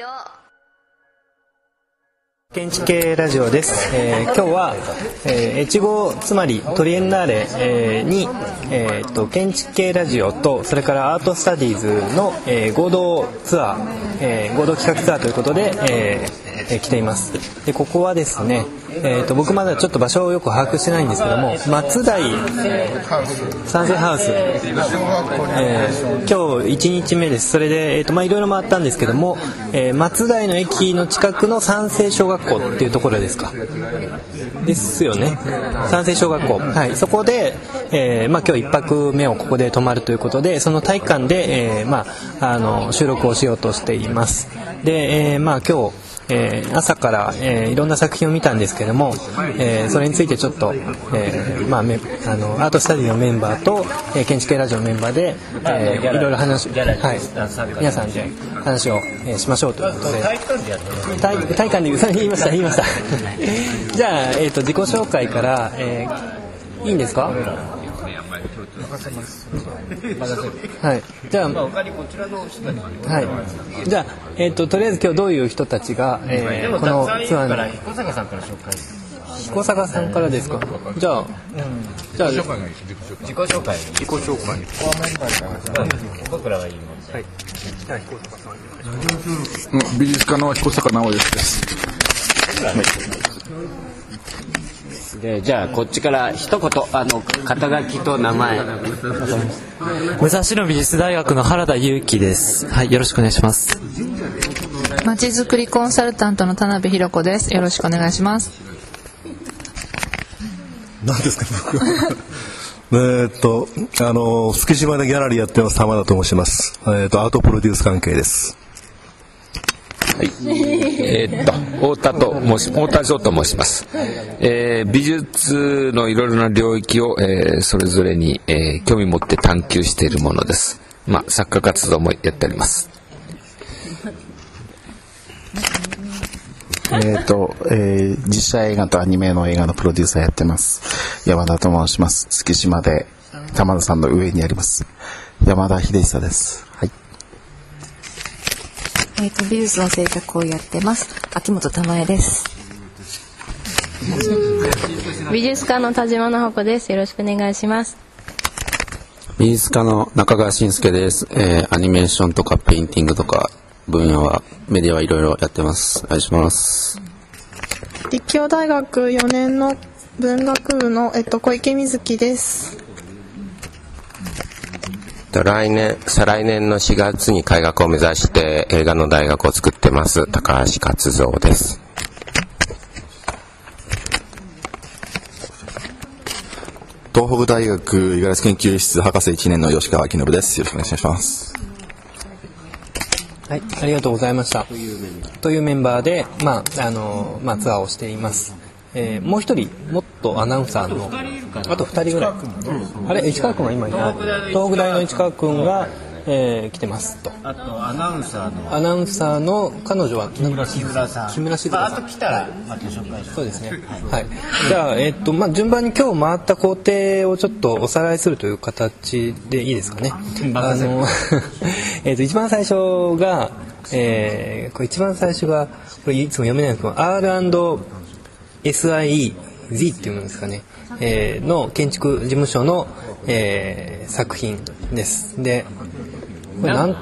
よ。建築系ラジオです、えー今日は、えー、越後つまりトリエンナーレ、えーに、えー、と建築系ラジオとそれからアートスタディーズの、えー合同ツアー、えー合同企画ツアーということで、えーえー来ています。でここはですね、えー、と僕まだちょっと場所をよく把握してないんですけども松台サンセハウス、えー今日1日目です。それで、えーとまあ、いろいろ回ったんですけども、えー松台の駅の近くの三成小学校っていうところですか。ですよね。三成小学校。はい。そこで、えーまあ、今日1泊目をここで泊まるということでその体育館で、えーまあ、あの収録をしようとしています。で、えーまあ、今日えー朝から、えーいろんな作品を見たんですけども、えーそれについてちょっと、えーまあ、めあのアートスタディのメンバーと、えー建築系ラジオのメンバーで、えーいろいろ話、はい、皆さんで話を、えーしましょうということで。体体育館で言いました言いました。じゃあ、えー、と自己紹介から、えーいいんですか？はい、じゃあ、はい、じゃあ、えっ、と、とりあえず今日どういう人たちが、えーこのツアーに。小坂さんから紹介。彦坂さんからですか？じゃあ、じゃあ、自己紹介自己紹介。僕らはいいもんはい。じゃあ、彦坂さん。美術家の彦坂直之です。でじゃあこっちから一言あの肩書きと名前武蔵野美術大学の原田裕樹です。はい、よろしくお願いします。まちづくりコンサルタントの田辺弘子です。よろしくお願いします。何ですか僕は えーっとあの月島でギャラリーやってます玉田と申しますえーっとアートプロデュース関係ですはいえーっと太田と申し太田城と申します、えー美術のいろいろな領域を、えーそれぞれに、えー興味持って探求しているものですまあ作家活動もやっておりますえっ、と、えー実写映画とアニメの映画のプロデューサーやってます。山田と申します。月島で玉田さんの上にあります。山田秀久です。はい。えっ、と美術の制作をやってます秋元玉江です。美術家の田島直子です。よろしくお願いします。美術家の中川慎介です、えーアニメーションとかペインティングとか分野はメディアはいろいろやってます。お願いします。立教大学4年の文学部の、えっと、小池瑞希です。と来年再来年の4月に開学を目指して映画の大学を作ってます高橋勝三です東北大学五十嵐研究室博士1年の吉川明信です。よろしくお願いします。はい、ありがとうございました。というメンバーで、まあ、あの、まあ、ツアーをしています。えーもう一人、もっとアナウンサーの、あと二人ぐらい。あれ、市川君は今いない東北大の市川君が、えー来てますと。あとアナウンサーのアナウンサーの彼女は木村木村さん木村静香さんまああと来たらまた紹介しますそうですね。はい。じゃあ、えっと、まあ、順番に今日回った工程をちょっとおさらいするという形でいいですかね。あの、えっと、一番最初が、えーこれ一番最初が、これいつも読めないんですけど、R&SIE、Z っていうんですかね、えーの建築事務所の、えー作品です。で、これ何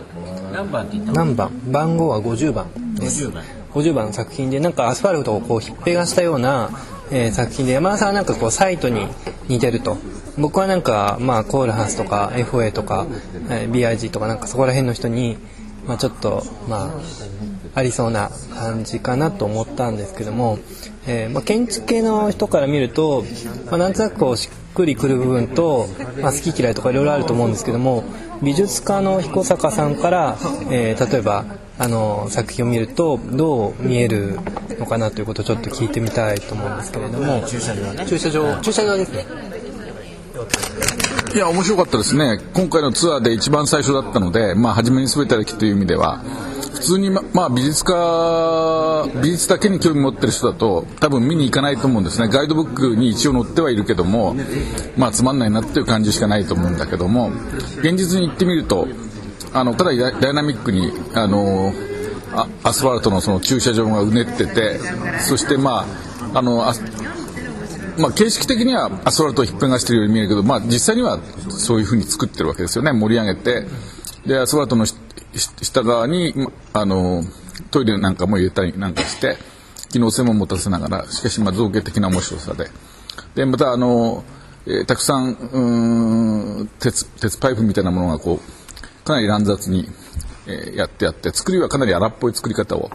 何番って言った何番？番号は50番です。50番。50番の作品でなんかアスファルトをこうひっぺがしたような、えー作品で山田さんはなんかこうサイトに似てると。僕はなんかまあコールハウスとか FA とか、えー BIG とかなんかそこら辺の人に、まあ、ちょっとまあありそうな感じかなと思ったんですけども、えーまあ、建築系の人から見ると、まあ、なんとなくこうしっくりくる部分と、まあ、好き嫌いとかいろいろあると思うんですけども美術家の彦坂さんから、えー例えばあの作品を見るとどう見えるのかなということをちょっと聞いてみたいと思うんですけれども。駐車場ね。駐車場ですねいや、面白かったですね。今回のツアーで一番最初だったので、まあ、初めに全て歩きという意味では、普通にま、まあ、美術家、美術だけに興味持ってる人だと、多分見に行かないと思うんですね。ガイドブックに一応載ってはいるけども、まあ、つまんないなっていう感じしかないと思うんだけども、現実に行ってみると、あの、かなりダイナミックに、あの、アスファルトのその駐車場がうねっててそしてまああのまあ、形式的にはアスファルトをひっぺがしているように見えるけど、まあ、実際にはそういうふうに作ってるわけですよね。盛り上げて。でアスファルトの下側にあのトイレなんかも入れたりなんかして機能性も持たせながらしかしまあ造形的な面白さで。でまたあの、えーたくさんうん鉄鉄パイプみたいなものがこうかなり乱雑に、えやってやって作りはかなり荒っぽい作り方を、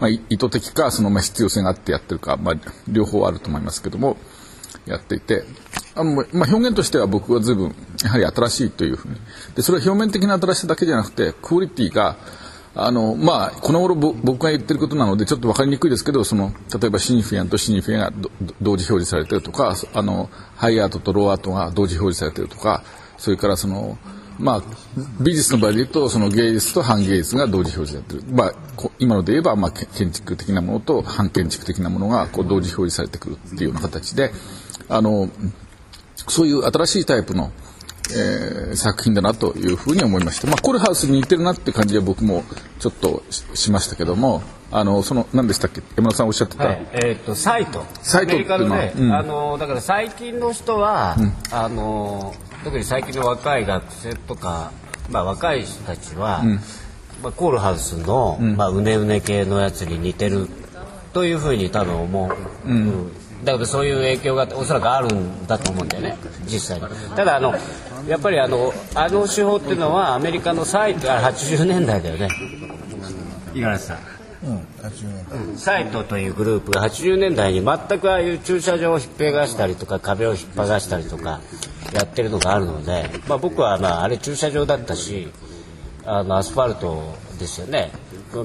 まあ、意図的かそのまあ必要性があってやってるか、まあ、両方あると思いますけども。やっていてあまあ、表現としては僕は随分やはり新しいというふうに。でそれは表面的な新しさだけじゃなくてクオリティがあのまあ、この頃僕が言ってることなのでちょっと分かりにくいですけどその例えばシニフィアンとシニフィアンが同時表示されてるとかあのハイアートとローアートが同時表示されてるとかそれからその、まあ、美術の場合で言うとその芸術と反芸術が同時表示されてる、まあ、今ので言えば、まあ、建築的なものと反建築的なものがこう同時表示されてくるっていうような形であのそういう新しいタイプのえー作品だなというふうに思いました、まあ、コルハウスに似てるなって感じは僕もちょっとししましたけどもあのその何でしたっけ？山田さんおっしゃってた、はい、えっ、とサイト。サイトっていうのはアメリカのね、うん。あのだから最近の人は、あの特に最近の若い学生とか、まあ若い人たちは、うん。まあコールハウスの、うん。まあうねうね系のやつに似てるというふうに多分思う。うんだけどそういう影響がおそらくあるんだと思うんだよね。実際に。ただあのやっぱりあのあの手法っていうのはアメリカのサイトあ80年代だよね。五十嵐さん。うん、80年サイトというグループが80年代に全くああいう駐車場をひっぺがしたりとか壁をひっぱがしたりとかやってるのがあるので、まあ、僕はまああれ駐車場だったしあのアスファルトですよね。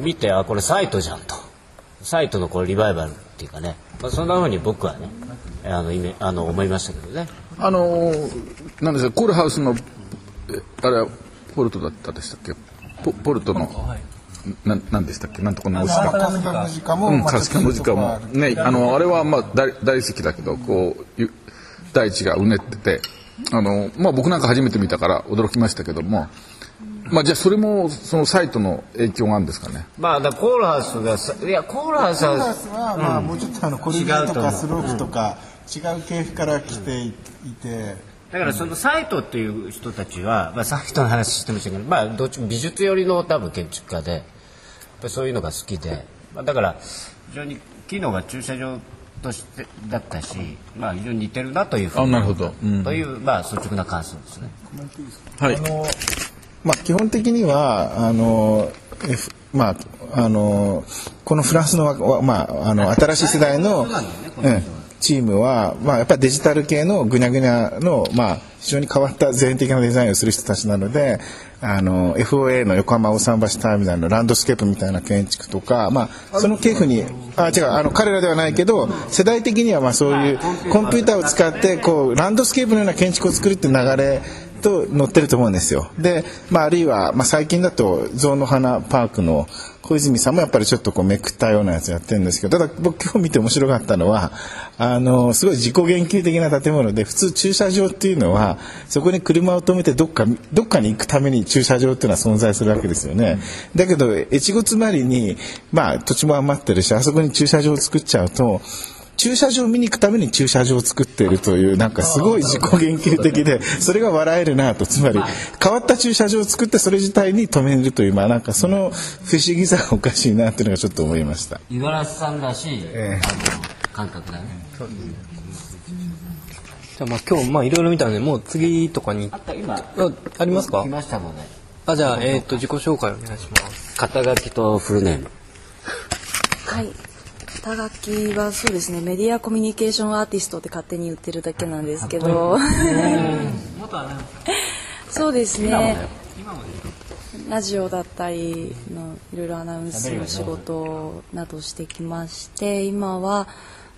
見てあこれサイトじゃんと。サイトのこれリバイバルっていうかね、まあ、そんなふうに僕はねあのあの思いましたけどね。あのなんですかコールハウスのえあれはポルトだったでしたっけ？ポポルトの、ななんでしたっけ？なんとか直したカスカムジカも。ねあのあれはまあ大大好きだけどこうゆ大地がうねってて。あのまあ僕なんか初めて見たから驚きましたけどもまあじゃあそれもそのサイトの影響があるんですかね？まあだコールハウスがさいやコールハウスはまあ、もうちょっとあのコルビと違うと思うかスロープとか、違う系譜から来ていて、だからそのサイトっていう人たちは、まあ、サイトの話してましたけど、まあ、どっちも美術寄りの多分建築家でやっぱりそういうのが好きで、まあ、だから非常に機能が駐車場としてだったし、まあ、非常に似てるなというふうにあなるほど。うん。という、まあ、率直な感想ですね。はい。あのまあ、基本的にはあの、F まあ、あのこのフランスのわ、まあ、あの新しい世代の、うん、チームは、まあ、やっぱりデジタル系のぐにゃぐにゃの、まあ、非常に変わった前衛的なデザインをする人たちなのであの FOA の横浜大桟橋ターミナルのランドスケープみたいな建築とか、まあ、その系譜にあ違うあの彼らではないけど世代的にはまあそういうコンピューターを使ってこうランドスケープのような建築を作るっていう流れと乗ってると思うんですよ。で、まあ、あるいは、まあ、最近だと象の花パークの小泉さんもやっぱりちょっとこうめくったようなやつやってるんですけどただ僕今日見て面白かったのはあのすごい自己言及的な建物で普通駐車場っていうのはそこに車を止めてどっかどっかに行くために駐車場っていうのは存在するわけですよね。だけど越後詰まりに、まあ、土地も余ってるしあそこに駐車場を作っちゃうと駐車場を見に行くために駐車場を作っているというなんかすごい自己言及的でそれが笑えるなとつまり変わった駐車場を作ってそれ自体に止めるというまあなんかその不思議さがおかしいなというのがちょっと思いました。五十嵐さんらしい、あの感覚だね。じゃあまあ今日まあいろいろ見たのでもう次とかにあった今あありますか？来ましたもんね。あじゃあえっ、と自己紹介お願いします肩書きとフルネーム。はい。肩書きはそうですね、メディアコミュニケーションアーティストって勝手に言ってるだけなんですけど、そうですね、ラジオだったりのいろいろアナウンスの仕事などしてきまして、今は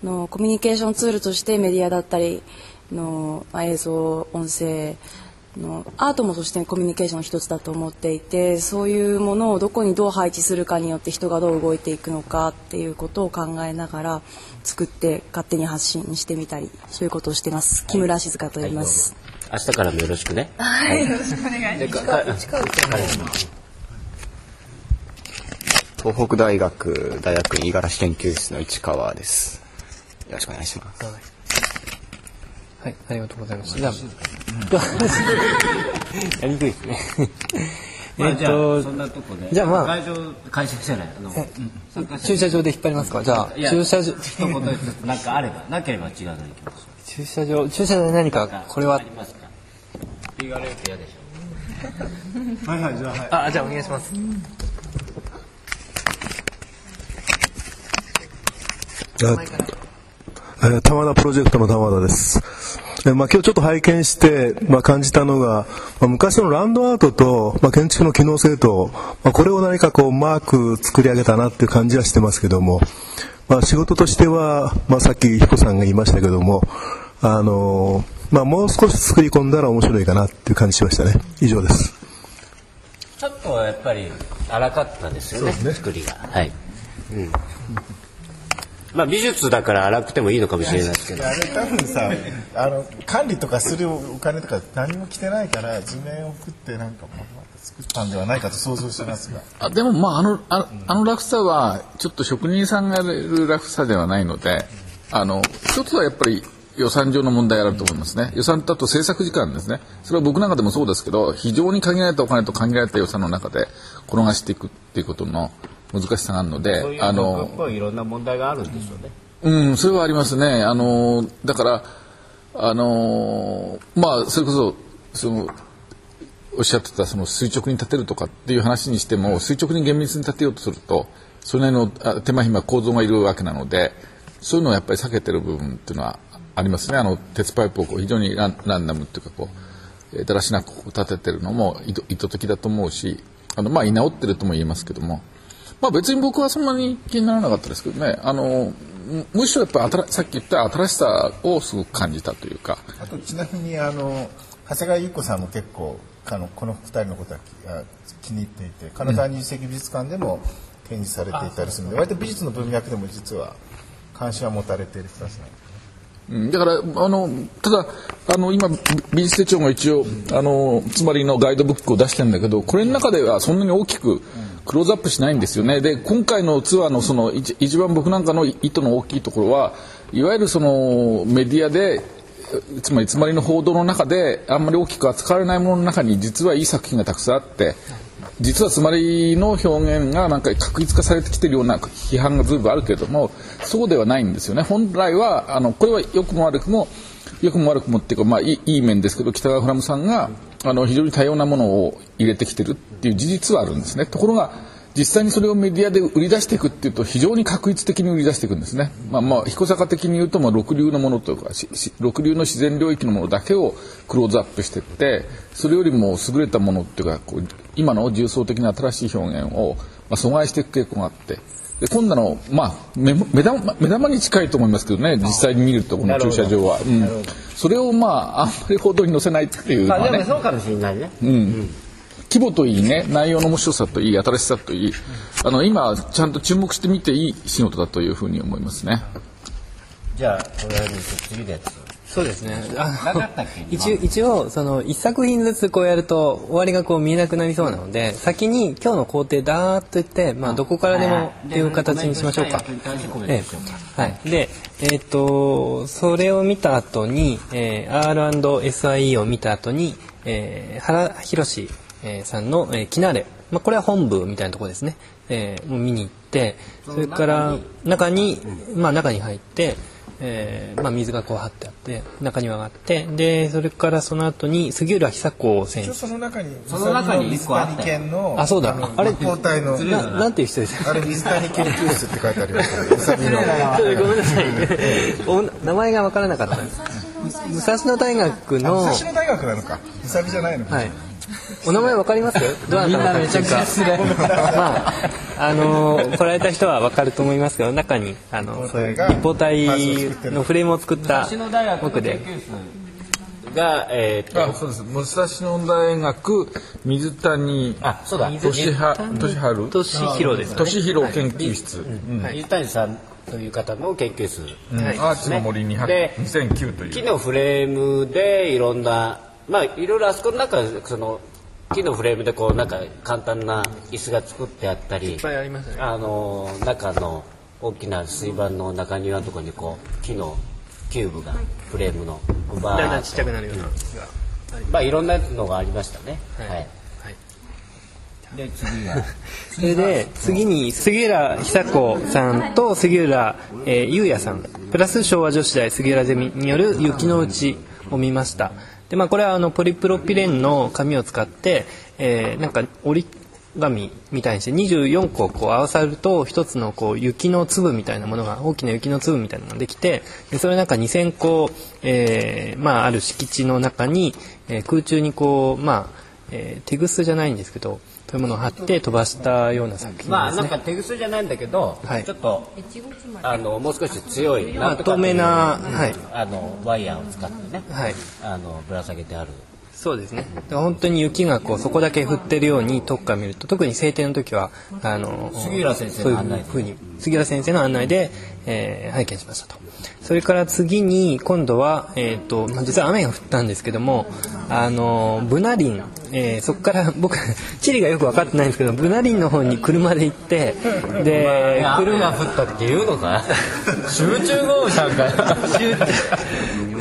あのコミュニケーションツールとしてメディアだったりのまあ映像、音声、のアートもそしてコミュニケーションの一つだと思っていてそういうものをどこにどう配置するかによって人がどう動いていくのかっていうことを考えながら作って勝手に発信してみたりそういうことをしてます。木村静香と言います、明日からもよろしくね。はい。よろしくお願いします。東北大学大学院五十嵐研究室の市川です。よろしくお願いします。はい、ありがとうございます。じゃあ、やりにくいですね。まあえっとじゃあそんなとこでじゃあまあ会場会場じゃないあの駐車場で引っ張りますか？じゃあ駐車場一言ずつなんかあればなければ違うのに行きましょ駐車場駐車場で何かこれは？うありますか？言われると嫌でしょ。はいはいじゃあはい。あじゃあお願いしますえー玉田プロジェクトの玉田です。えーまあ、今日ちょっと拝見して、まあ、感じたのが、まあ、昔のランドアートと、まあ、建築の機能性と、まあ、これを何かこうマーク作り上げたなっていう感じはしてますけども、まあ、仕事としては、まあ、さっき彦さんが言いましたけども、あのーまあ、もう少し作り込んだら面白いかなっていう感じしましたね。以上です。ちょっとやっぱり荒かったですよね作りがはい、うん、まあ美術だから荒くてもいいのかもしれないですけど。あれ多分さあの管理とかするお金とか何も来てないから図面を送ってなんかまあ作ったんではないかと想像してますが。あでもまああのああの落差はちょっと職人さんがやる落差ではないのであの一つはやっぱり予算上の問題があると思いますね。予算とあと制作時間ですね。それは僕なんかでもそうですけど非常に限られたお金と限られた予算の中で転がしていくっていうことの難しさがあるのでそういうあのいろんな問題があるんでしょうねうん、それはありますね。あの、だから、あの、まあ、それこそ、その、おっしゃってたその垂直に立てるとかっていう話にしても、垂直に厳密に立てようとすると、それなりのあ手間暇構造がいるわけなので、そういうのをやっぱり避けてる部分っていうのはありますね。あの、鉄パイプをこう非常にランランダムっていうかこう、えーだらしなく立ててるのも意図意図的だと思うし、あの、まあ、居直ってるとも言えますけども、まあ別に僕はそんなに気にならなかったですけどね。あの、むむしろやっぱ新さっき言った新しさをすごく感じたというか。あとちなみにあの長谷川優子さんも結構あのこの二人のことは気に入っていて金沢二次世紀美術館でも展示されていたりするので割と美術の文脈でも実は関心は持たれている人たちなんですうんだから、あの、ただ、あの、今、美術手帳が一応、あの、つまりのガイドブックを出してるんだけど、これの中ではそんなに大きくクローズアップしないんですよね。で、今回のツアーのその、一番僕なんかの意図の大きいところは、いわゆるその、メディアで、つまり、つまりの報道の中で、あんまり大きく扱われないものの中に、実はいい作品がたくさんあって、実はつまりの表現がなんか確立化されてきてるような批判が随分あるけれどもそうではないんですよね本来はあのこれは良くも悪くも良くも悪くもっていうか、まあ、いいいい面ですけど北川フラムさんがあの非常に多様なものを入れてきてるっていう事実はあるんですね。ところが実際にそれをメディアで売り出していくっていうと非常に確率的に売り出していくんですね。まあまあ彦坂的に言うとまあ六流のものというか六流の自然領域のものだけをクローズアップしていってそれよりも優れたものっていうかこう今の重層的な新しい表現をまあ阻害していく傾向があって。で今度の、まあ、目目玉目玉に近いと思いますけどね実際に見るとこの駐車場は、うん、それをまああんまり報道に載せないっていうのあはね。でもそうかもしれないね。うん、規模といいね内容の面白さといい新しさといいあの今ちゃんと注目してみていい仕事だというふうに思いますねじゃあとりあえず次のやつそうですね。あなかったっけ？一応、一応、その、一作品ずつこうやると、終わりがこう見えなくなりそうなので、先に今日の工程だーっと言って、まあ、どこからでもっていう形にしましょうか。ええはい。で、えっ、と、それを見た後に、えー、R&SIE を見た後に、えー、原博えーさんの、えー、キナーレ。まあ、これは本部みたいなところですね。えー、もう見に行って、それから、中に、まあ、中に入って、えーまあ、水がこう張ってあって中には上がってでそれからその後に杉浦久子選手。その中にその中に水谷県のあそうだ。のあれ立方体の。ななんていう人です？かあれ水谷研究室って書いてありますけど うさぎのごめんなさい。お名前が分からなかった。です武蔵野大学の武蔵野大学なのか。うさぎじゃないのかはいお名前わかります？どなたのかっていうか。まああの来られた人はわかると思いますけど中にあのそういう立方体のフレームを作った武蔵野大学の奥で研究室。がえーっとあそうです。武蔵野大学水谷あそうだ。俊は俊春俊弘ですかね。俊弘研究室、うん。水谷さんという方の研究室うんですね。アーチの森に入で2009という。木のフレームでいろんなまあいろいろあそこの中その木のフレームでこうなんか簡単な椅子が作ってあったりいっぱいありますね。あの中の大きな水盤の中庭のところにこう木のキューブがフレームのバーだんだんちっちゃくなるようなのがまあいろんなのがありましたね。はい、で次は。それで次に杉浦久子さんと杉浦、えー、優也さん。プラス昭和女子大杉浦ゼミによる雪のうちを見ましたで、まあ、これはあのポリプロピレンの紙を使って、えーなんか折り紙みたいにして24個こう合わさると1つのこう雪の粒みたいなものが大きな雪の粒みたいなのができてでそれなんか2000個、えーまあ、ある敷地の中に、えー空中にこう、まあえー、テグスじゃないんですけどそういうものを貼って飛ばしたような作品ですね。まあなんか手ぐすじゃないんだけど、ちょっとあのもう少し強いまとかっていう透明なはい。あのワイヤーを使ってね、はい。あのぶら下げてある。そうですね。本当に雪がこうそこだけ降ってるように遠くから見ると特に晴天の時はあの杉浦先生の案内で。そういうふうに杉浦先生の案内で、えー拝見しましたと。それから次に今度はえっ、とまあ実は雨が降ったんですけどもあのブナ林、えーそこから 僕地理がよく分かってないんですけどブナ林の方に車で行ってで雨が降ったって言うのか？集中豪雨さんか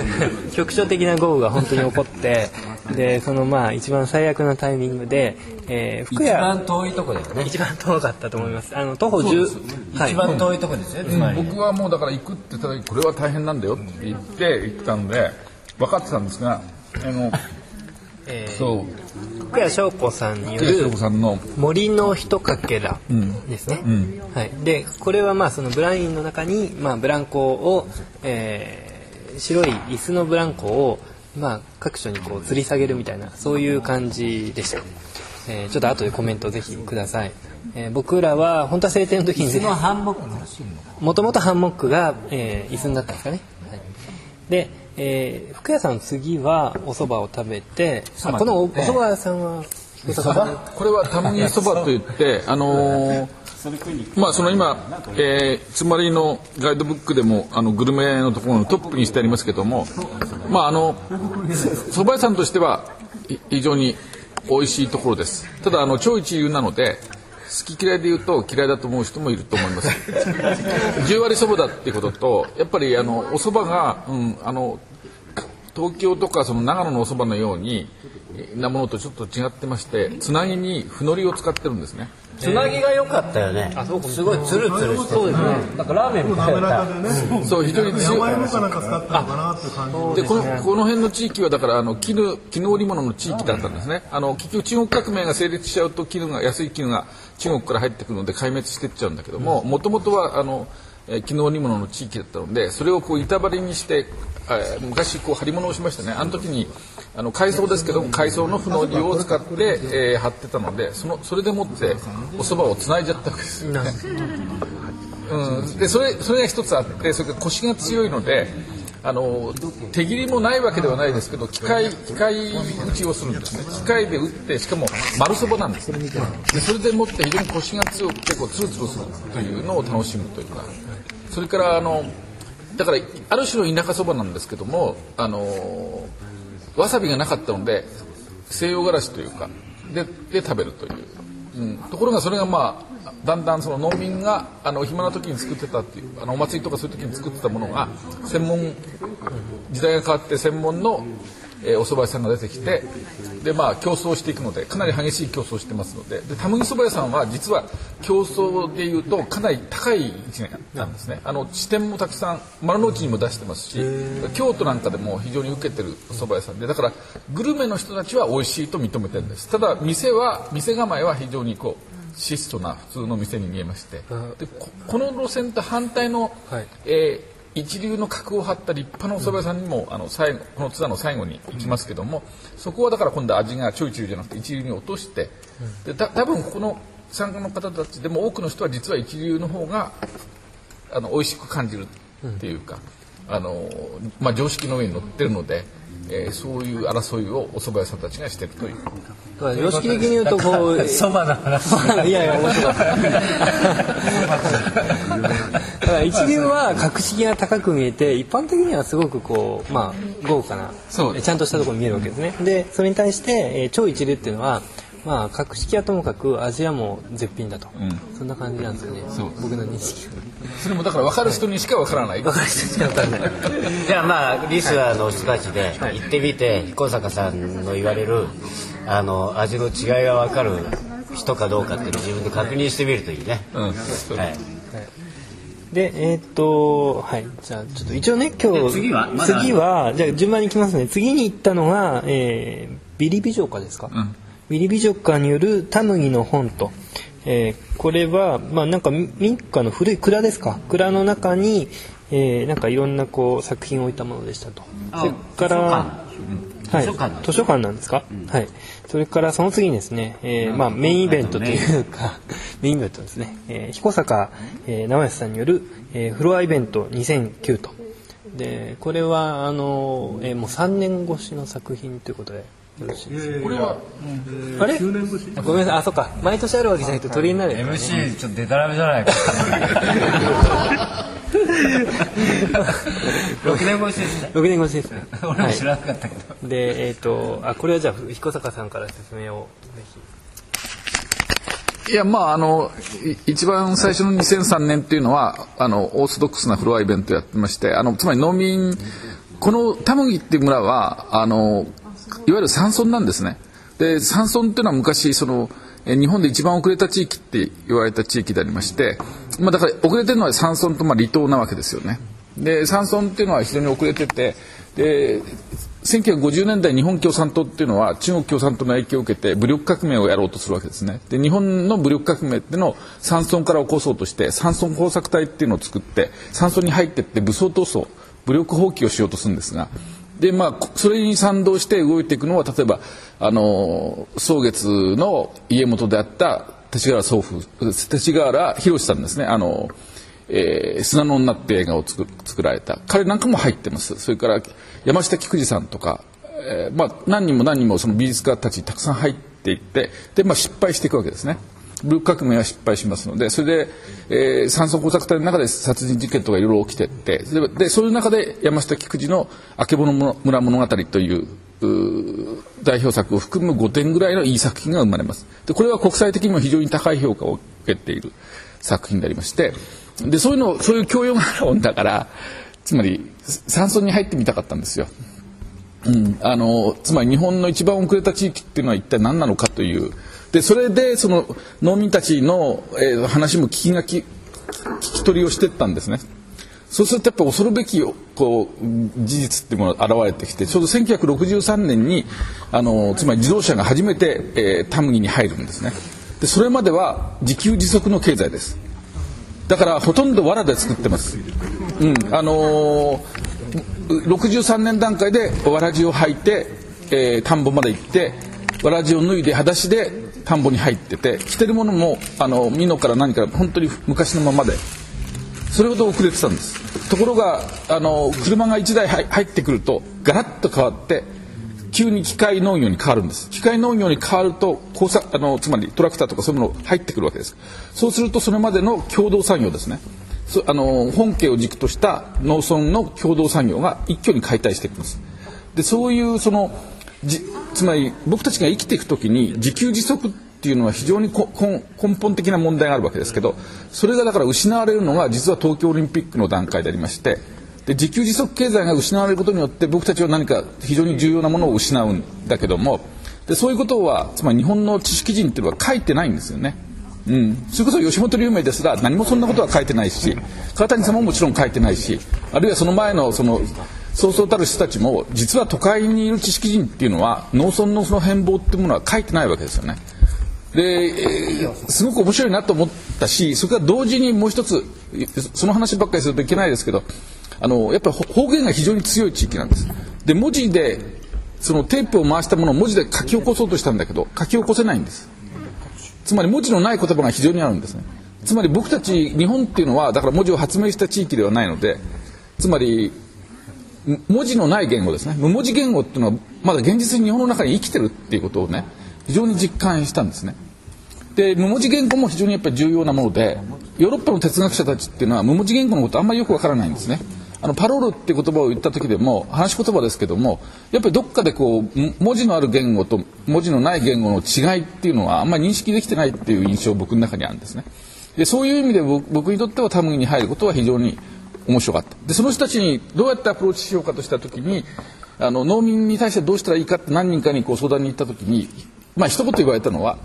局所的な豪雨が本当に起こってでそのまあ一番最悪なタイミングで、えー福一屋番遠いとこだよね。一番遠かったと思います。あの徒歩そうです10はい。一番遠いとこですよねつまり。僕はもうだから行くって言った時これは大変なんだよって言って行ったんで分かってたんですがあの、そう。福谷翔子さんによる森の一かけらですね、うん。はい、でこれはまあそのブラインの中に、まあ、ブランコを、えー白い椅子のブランコを、まあ、各所にこう吊り下げるみたいなそういう感じでした、えーちょっと後でコメントぜひください、えー僕らは本当は晴天の時にそのハンモックのもともとハンモックが、えー椅子になったんですかね、はい。で、えー福屋さん次はお蕎麦を食べてあこのおお蕎麦屋さんはそばこれはたむぎそばといってあのーまあその今、えー、つまりのガイドブックでもあのグルメのところのトップにしてありますけどもまああの蕎麦屋さんとしては非常に美味しいところです。ただあの超一流なので好き嫌いで言うと嫌いだと思う人もいると思います。10割そばだっていうこととやっぱりあのお蕎麦が、うん、あの東京とかその長野のお蕎麦のようになものとちょっと違ってましてつなぎにふのりを使ってるんですね。つなぎが良かったよね。すごいツルツルしてそうですね。なんかラーメンみたいなそう非常に強い。山芋かなんか使ったのかなって感じでこのこの辺の地域はだからあの絹絹織物の地域だったんですね。あの結局中国革命が成立しちゃうと絹が安い絹が中国から入ってくるので壊滅していっちゃうんだけどももともとはあのえー絹織物の地域だったのでそれをこう板張りにして、えー昔こう張り物をしましたねあの時にあの海藻ですけども海藻のふのりを使って、えー張ってたのでそのそれでもってお蕎麦をつないじゃったわけですよ。ね。うん、でそれそれが一つあってそれから腰が強いのであの手切りもないわけではないですけど機械機械打ちをするんですね。機械で打ってしかも丸そばなんですでそれでもって非常に腰が強くてこうツルツルするというのを楽しむというかそれからあのだからある種の田舎そばなんですけどもあのわさびがなかったので西洋がらしというかでで食べるという、うん、ところがそれがまあだんだんその農民があの暇な時に作ってたっていうあのお祭りとかそういう時に作ってたものが専門時代が変わって専門の、えーお蕎麦屋さんが出てきてでまあ競争していくのでかなり激しい競争をしてますのででたむぎ蕎麦屋さんは実は競争でいうとかなり高い位置なんですね。あの支店もたくさん丸の内にも出してますし京都なんかでも非常に受けてるお蕎麦屋さんでだからグルメの人たちは美味しいと認めてるんです。ただ店は店構えは非常にこう質素な普通の店に見えましてでここの路線と反対の、えー一流の格を張った立派なお蕎麦屋さんにもあの最後このツアーの最後に行きますけどもそこはだから今度味がちょい一流じゃなくて一流に落としてでた多分ここの参加の方たちでも多くの人は実は一流の方があの美味しく感じるっていうか、あのまあ、常識の上に乗ってるのでえーそういう争いをお蕎麦屋さんたちがしているという。だから常識的に言うとこう そばの話。いやいや面白かった。だから一流は格式が高く見えて一般的にはすごくこうまあ豪華なそうえちゃんとしたところに見えるわけですね。でそれに対して、えー超一流っていうのはまあ格式はともかく味はもう絶品だと、そんな感じなんですよね。僕の認識それもだから分かる人にしか分からない。分かる人しか分からない。じゃあまあリスナーの人たちで行ってみて彦坂さんの言われるあの味の違いが分かる人かどうかっていうのを自分で確認してみるといいね。はい。でえーっとはい。じゃあちょっと一応ね今日で次はまだ次はじゃあ順番にいきますね。次に行ったのが、えービリビジョカですか、ビリビジョカによるタムギの本と、えーこれはまあなんかみ民家の古い蔵ですか？蔵の中に、えーなんかいろんなこう作品を置いたものでしたと。あそれからはい、図書館図書館なんですか、はい。それからその次にですね、えーまあ、メインイベントというか メインイベントですね、えー彦坂、えー直康さんによる、えーフロアイベント2009と。でこれはあの、えーもう3年越しの作品ということでこれはあれ？ごめんなさい。あそっか。毎年あるわけじゃなくて取りになる。MC ちょっとデタラメじゃないか。6年越しですね6年越しですね。俺も知らなかったけど、はい。でえっ、とあこれはじゃあ彦坂さんから説明を。ぜひ。いやまああのい一番最初の2003年っていうのはあのオーソドックスなフロアイベントやってましてあのつまり農民このタムギっていう村はあのいわゆる山村なんですね。で山村っていうのは昔その日本で一番遅れた地域って言われた地域でありまして、まあ、だから遅れてるのは山村とまあ離島なわけですよね。で山村っていうのは非常に遅れててで1950年代日本共産党っていうのは中国共産党の影響を受けて武力革命をやろうとするわけですね。で日本の武力革命っていうのを山村から起こそうとして山村工作隊っていうのを作って山村に入ってって武装闘争武力放棄をしようとするんですがでまあそれに賛同して動いていくのは例えばあの宗月の家元であった勅使河原祖父勅使河原宏さんですね。あのえー砂の女って映画を作作られた。彼なんかも入ってます。それから山下菊次さんとか、えーまあ、何人も何人もその美術家たちたくさん入っていってで、まあ、失敗していくわけですね。武力革命は失敗しますのでそれで、えー、山村工作隊の中で殺人事件とかいろいろ起きてってでそういう中で山下菊次の「あけぼの村物語」という代表作を含む5点ぐらいのいい作品が生まれますでこれは国際的にも非常に高い評価を受けている作品でありましてでそういうのそういう教養があるもんだからつまり山村に入ってみたかったんですよ。うん、あのつまり日本の一番遅れた地域っていうのは一体何なのかというでそれでその農民たちの、えー話も聞きがき聞き取りをしていったんですね。そうするとやっぱ恐るべきこう事実っていうものが現れてきてちょうど1963年にあのつまり自動車が初めて、えー、タムギに入るんですね。でそれまでは自給自足の経済です。だからほとんど藁で作ってます、うんあのー63年段階でわらじを履いて、えー田んぼまで行ってわらじを脱いで裸足で田んぼに入ってて着てるものもあの美濃から何から本当に昔のままでそれほど遅れてたんです。ところがあの車が1台入ってくるとガラッと変わって急に機械農業に変わるんです。機械農業に変わると工作あのつまりトラクターとかそういうもの入ってくるわけです。そうするとそれまでの共同産業ですね。そあの本家を軸とした農村の共同産業が一挙に解体していきます。でそういうそのつまり僕たちが生きていく時に自給自足っていうのは非常に根根本的な問題があるわけですけどそれがだから失われるのが実は東京オリンピックの段階でありましてで自給自足経済が失われることによって僕たちは何か非常に重要なものを失うんだけどもでそういうことはつまり日本の知識人っていうのは書いてないんですよね。うん、それこそ吉本龍明ですら何もそんなことは書いてないし川谷さんももちろん書いてないしあるいはその前のそのそうそうたる人たちも実は都会にいる知識人っていうのは農村のその変貌っていうものは書いてないわけですよね。で、えーすごく面白いなと思ったしそれから同時にもう一つその話ばっかりするといけないですけどあのやっぱり方言が非常に強い地域なんです。で文字でそのテープを回したものを文字で書き起こそうとしたんだけど書き起こせないんです。つまり文字のない言葉が非常にあるんですねつまり僕たち日本っていうのはだから文字を発明した地域ではないのでつまり文字のない言語ですね。無文字言語っていうのはまだ現実に日本の中に生きてるっていうことをね非常に実感したんですね。で無文字言語も非常にやっぱり重要なものでヨーロッパの哲学者たちっていうのは無文字言語のことあんまりよくわからないんですね。あのパロールっていう言葉を言った時でも話し言葉ですけどもやっぱりどっかでこう文字のある言語と文字のない言語の違いっていうのはあんまり認識できてないっていう印象僕の中にあるんですね。でそういう意味で僕にとってはタムギに入ることは非常に面白かった。でその人たちにどうやってアプローチしようかとした時にあの農民に対してどうしたらいいかって何人かにこ相談に行った時にまあ一言言われたのは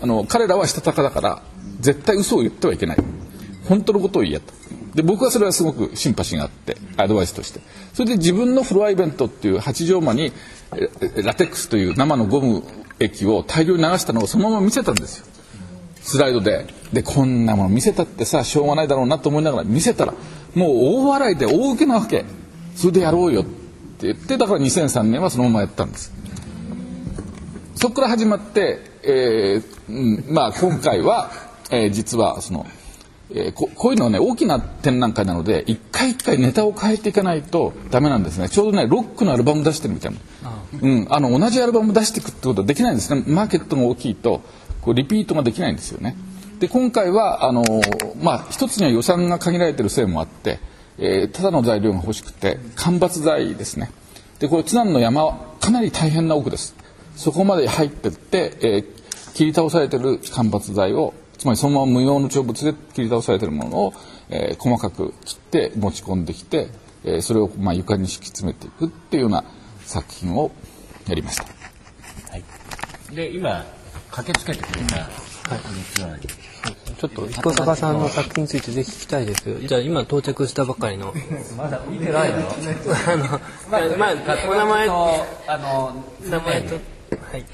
あの彼らはしたたかだから絶対嘘を言ってはいけない。本当のことを言えと。で僕はそれはすごくシンパシーがあってアドバイスとして。それで自分のフロアイベントっていう八丈間にラテックスという生のゴム液を大量に流したのをそのまま見せたんですよ。スライドで。でこんなもの見せたってさしょうがないだろうなと思いながら見せたらもう大笑いで大受けなわけ。それでやろうよって言ってだから2003年はそのままやったんです。そこから始まって、えーうんまあ、今回は、えー実はその、えーここういうのはね大きな展覧会なので一回一回ネタを変えていかないとダメなんですね。ちょうどねロックのアルバム出してるみたいな、うん、あの同じアルバム出していくってことはできないんですね。マーケットが大きいとこうリピートができないんですよねで今回はあのまあ一つには予算が限られているせいもあって、えーただの材料が欲しくて間伐材ですね。でこれ津南の山はかなり大変な奥です。そこまで入ってって、えー切り倒されてる間伐材をつまりそのまま無用の長物で切り倒されてるものを、えー細かく切って持ち込んできて、えーそれをまあ床に敷き詰めていくっていうような作品をやりました。はい。で今駆けつけてくれた、ツアーにちょっと彦坂さんの作品についてぜひ聞きたいです。じゃあ今到着したばかりの。まだ見てないの？あの、まあ、お名前と、あの名前と、はい。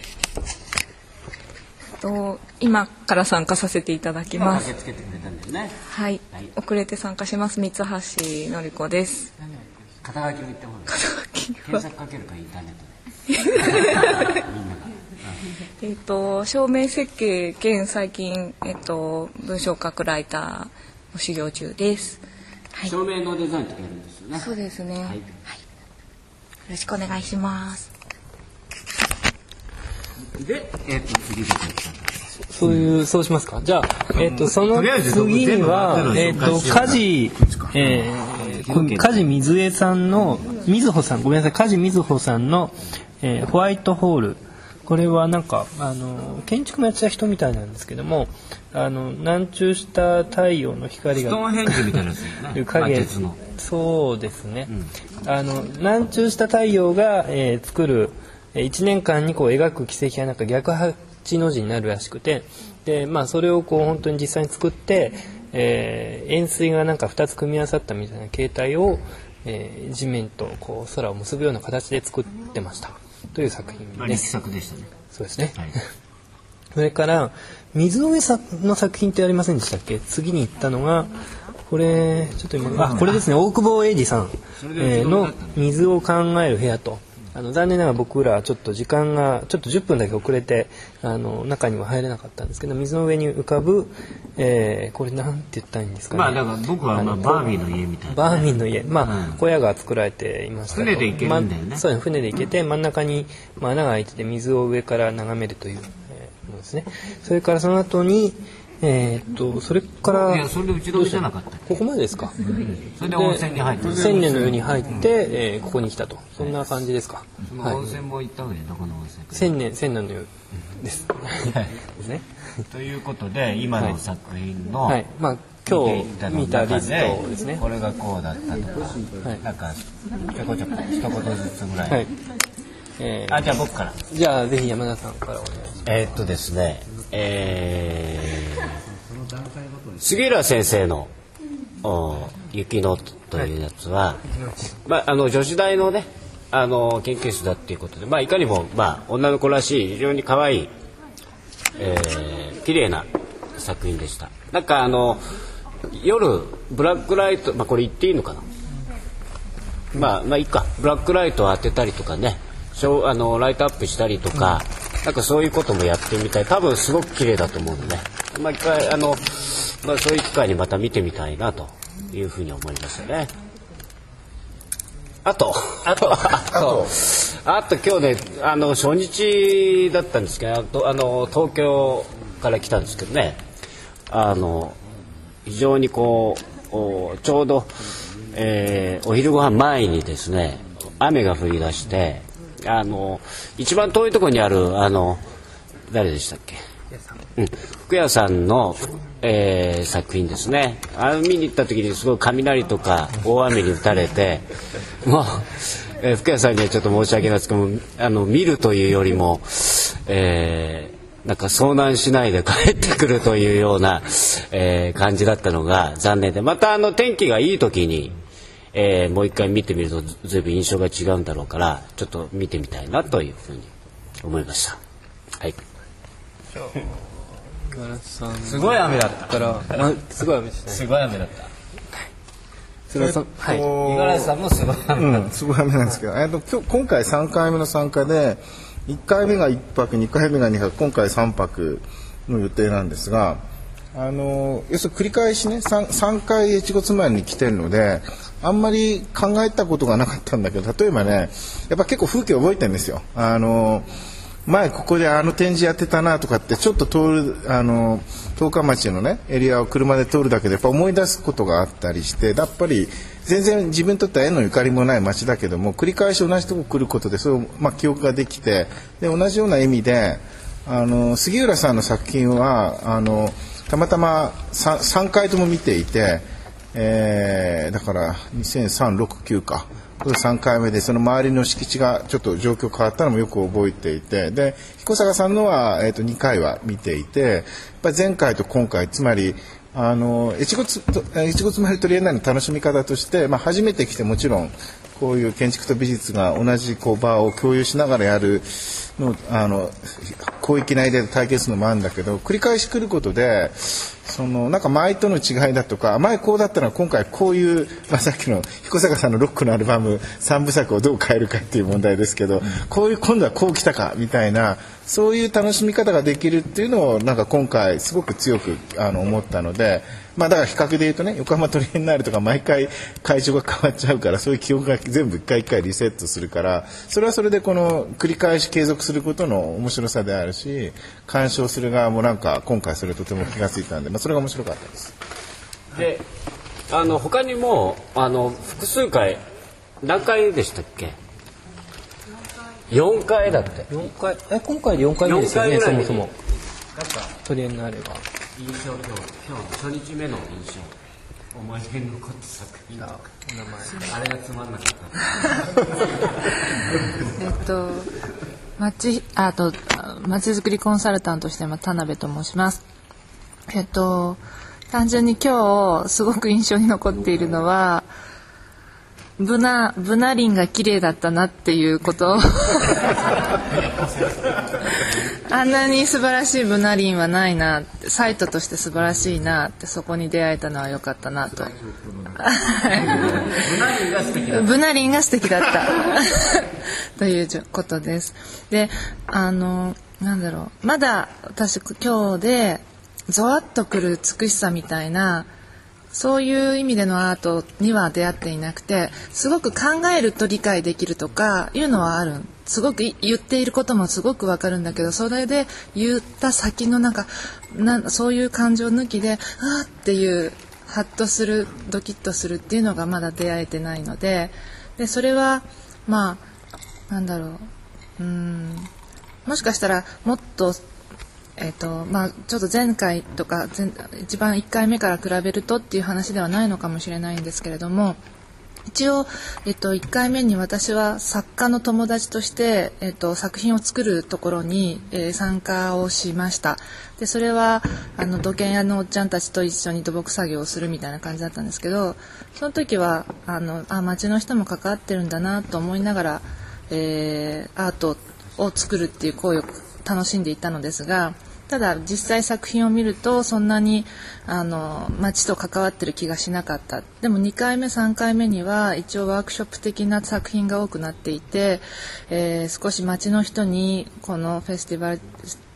と今から参加させていただきます。駆けつけてくれたんだよね。はい、遅れて参加します三橋のり子です。肩書きも言ってもらう検索かけるかインターネットで えっと照明設計兼最近えっと文章書くライターを修行中です。照明のデザインとかやるんですよねそうですね。はい。よろしくお願いします。でえっ、と次出てきたそういう、そうしますか。じゃあ、えっ、と、その次にはえっ、と、の紹介しようか梶、えー、梶水江さんの、水穂さん、ごめんなさい、梶水穂さんの、えーホワイトホール。これはなんか、あの、建築もやってた人みたいなんですけども、あの、南中した太陽の光が、ストーンヘンジみたいなやつね影鉄の。そうですね、あの南中した太陽が、えー作る1年間にこう描く軌跡がなんか逆八の字になるらしくてで、まあ、それをこう本当に実際に作って、えー円錐がなんか2つ組み合わさったみたいな形態を、えー地面とこう空を結ぶような形で作ってましたという作品です。作でしたねそうですね。それから水の上さの作品ってありませんでしたっけ？次に行ったのがこれちょっと今あこれですね大久保英二さん、えーの「水を考える部屋」と。あの残念ながら僕らちょっと時間がちょっと10分だけ遅れてあの中には入れなかったんですけど水の上に浮かぶ、えーこれなんて言ったらいいんですかね。まあだから僕はまあのバービーの家みたいな。バーミンの家。まあ、小屋が作られていましたと船で行けるんだよね。まそう船で行けて真ん中に、まあ、穴が開いてて水を上から眺めるという、えーものですね。それからその後にえーっとそれからいやそれでうちの家じゃなかった。っここまでですか？それで温泉に入って千年の湯に入って、えーここに来たと。そんな感じですか？はい。温泉も行ったわけでどこの温泉か千年千年の湯です。ですね。ということで今の作品の、はい。まあ今日見たリストですね。これがこうだったとか、なんかちょこちょこ一言ずつぐらい、はい。えーあじゃあ僕から。じゃあぜひ山田さんからお願いします。えーっとですねえー、杉浦先生の「お雪の」というやつは、まあ、あの女子大のねあの研究室だっていうことで、まあ、いかにも、まあ、女の子らしい非常に可愛い、えー、綺麗な作品でした。なんかあの夜ブラックライト、まあ、これ言っていいのかな？まあまあいいか。ブラックライトを当てたりとかねショーあのライトアップしたりとか、なんかそういうこともやってみたい。多分すごく綺麗だと思うので、まあ、一回あの、まあ、そういう機会にまた見てみたいなというふうに思いましたね。あと、あと、あと、あと今日ね、あの初日だったんですけど、あの東京から来たんですけどね、あの非常にこうおちょうど、えーお昼ご飯前にですね、雨が降り出して、あの一番遠いところにあるあの誰でしたっけ？うん、福屋さんの、えー作品ですね。あの見に行った時にすごい雷とか大雨に打たれてもう、えー福屋さんにはちょっと申し訳ないですけどもあの見るというよりも、えーなんか遭難しないで帰ってくるというような、えー感じだったのが残念でまたあの天気がいい時に、えーもう一回見てみるとずずいぶん印象が違うんだろうからちょっと見てみたいなというふうに思いました。はいすごい雨だったから、ま、すごい雨でしたね。すごい雨だった。はい。五十嵐さんもすごい雨だったうん、すごい雨なんですけど、えっと今日今回3回目の参加で、1回目が1泊、2回目が2泊、今回3泊の予定なんですが、あの要するに繰り返しね 3, 3回越後妻に来てるのであんまり考えたことがなかったんだけど例えばねやっぱ結構風景覚えてるんですよ。あの前ここであの展示やってたなとかってちょっと通るあの十日町のねエリアを車で通るだけでやっぱ思い出すことがあったりしてやっぱり全然自分にとっては縁のゆかりもない町だけども繰り返し同じとこ来ることでそう、まあ、記憶ができてで同じような意味であの杉浦さんの作品はあのたまたま 3, 3回とも見ていて、えーだから200369か。これ3回目でその周りの敷地がちょっと状況変わったのもよく覚えていてで彦坂さんのは、えー、と2回は見ていてやっぱ前回と今回つまりあの越後つ越後つまりトリエンナーレの楽しみ方として、まあ、初めて来てもちろんこういう建築と美術が同じこう場を共有しながらやるのあの広域内で体験するのもあるんだけど繰り返し来ることでそのなんか前との違いだとか前こうだったのは今回こういう、まあ、さっきの彦坂さんのロックのアルバム3部作をどう変えるかっていう問題ですけど、こういう今度はこう来たかみたいなそういう楽しみ方ができるっていうのをなんか今回すごく強くあの思ったので。まあだから比較で言うとね横浜トリエンナーレとか毎回会場が変わっちゃうからそういう記憶が全部一回一回リセットするからそれはそれでこの繰り返し継続することの面白さであるし鑑賞する側もなんか今回それとても気がついたんで、まあ、それが面白かったです。であの他にもあの複数回何回でしたっけ？4回だって4回、え、今回で4回目ですよね、そもそも。なんかトリエンナーレが。印象今日今日初日目の印象思い出に残った作品とかあれがつまんなかったえっと、町、あと、町づくりコンサルタントとしての田辺と申します。えっと、単純に今日、すごく印象に残っているのは、ブナ、ブナ林が綺麗だったなっていうこと。あんなに素晴らしいブナ林はないなって、サイトとして素晴らしいなって、そこに出会えたのは良かったなと。ブナリンが素敵だった。ということです。で、あの、なんだろう。まだ私今日で、ゾワッとくる美しさみたいな、そういう意味でのアートには出会っていなくて、すごく考えると理解できるとかいうのはある。すごく言っていることもすごくわかるんだけど、それで言った先のなんか、なそういう感情抜きで、あーっていう、ハッとする、ドキッとするっていうのがまだ出会えてないので、で、それは、まあ、なんだろう、うん、もしかしたらもっとえっとまあ、ちょっと前回とか前一番1回目から比べるとっていう話ではないのかもしれないんですけれども一応、えっと、1回目に私は作家の友達として、えっと、作品を作るところに、えー参加をしました。でそれはあの土建屋のおっちゃんたちと一緒に土木作業をするみたいな感じだったんですけどその時はあのあ町の人も関わってるんだなと思いながら、えーアートを作るっていう行為を楽しんでいたのですがただ実際作品を見るとそんなにあの町と関わってる気がしなかった。でも2回目3回目には一応ワークショップ的な作品が多くなっていて、えー少し町の人にこのフェスティバル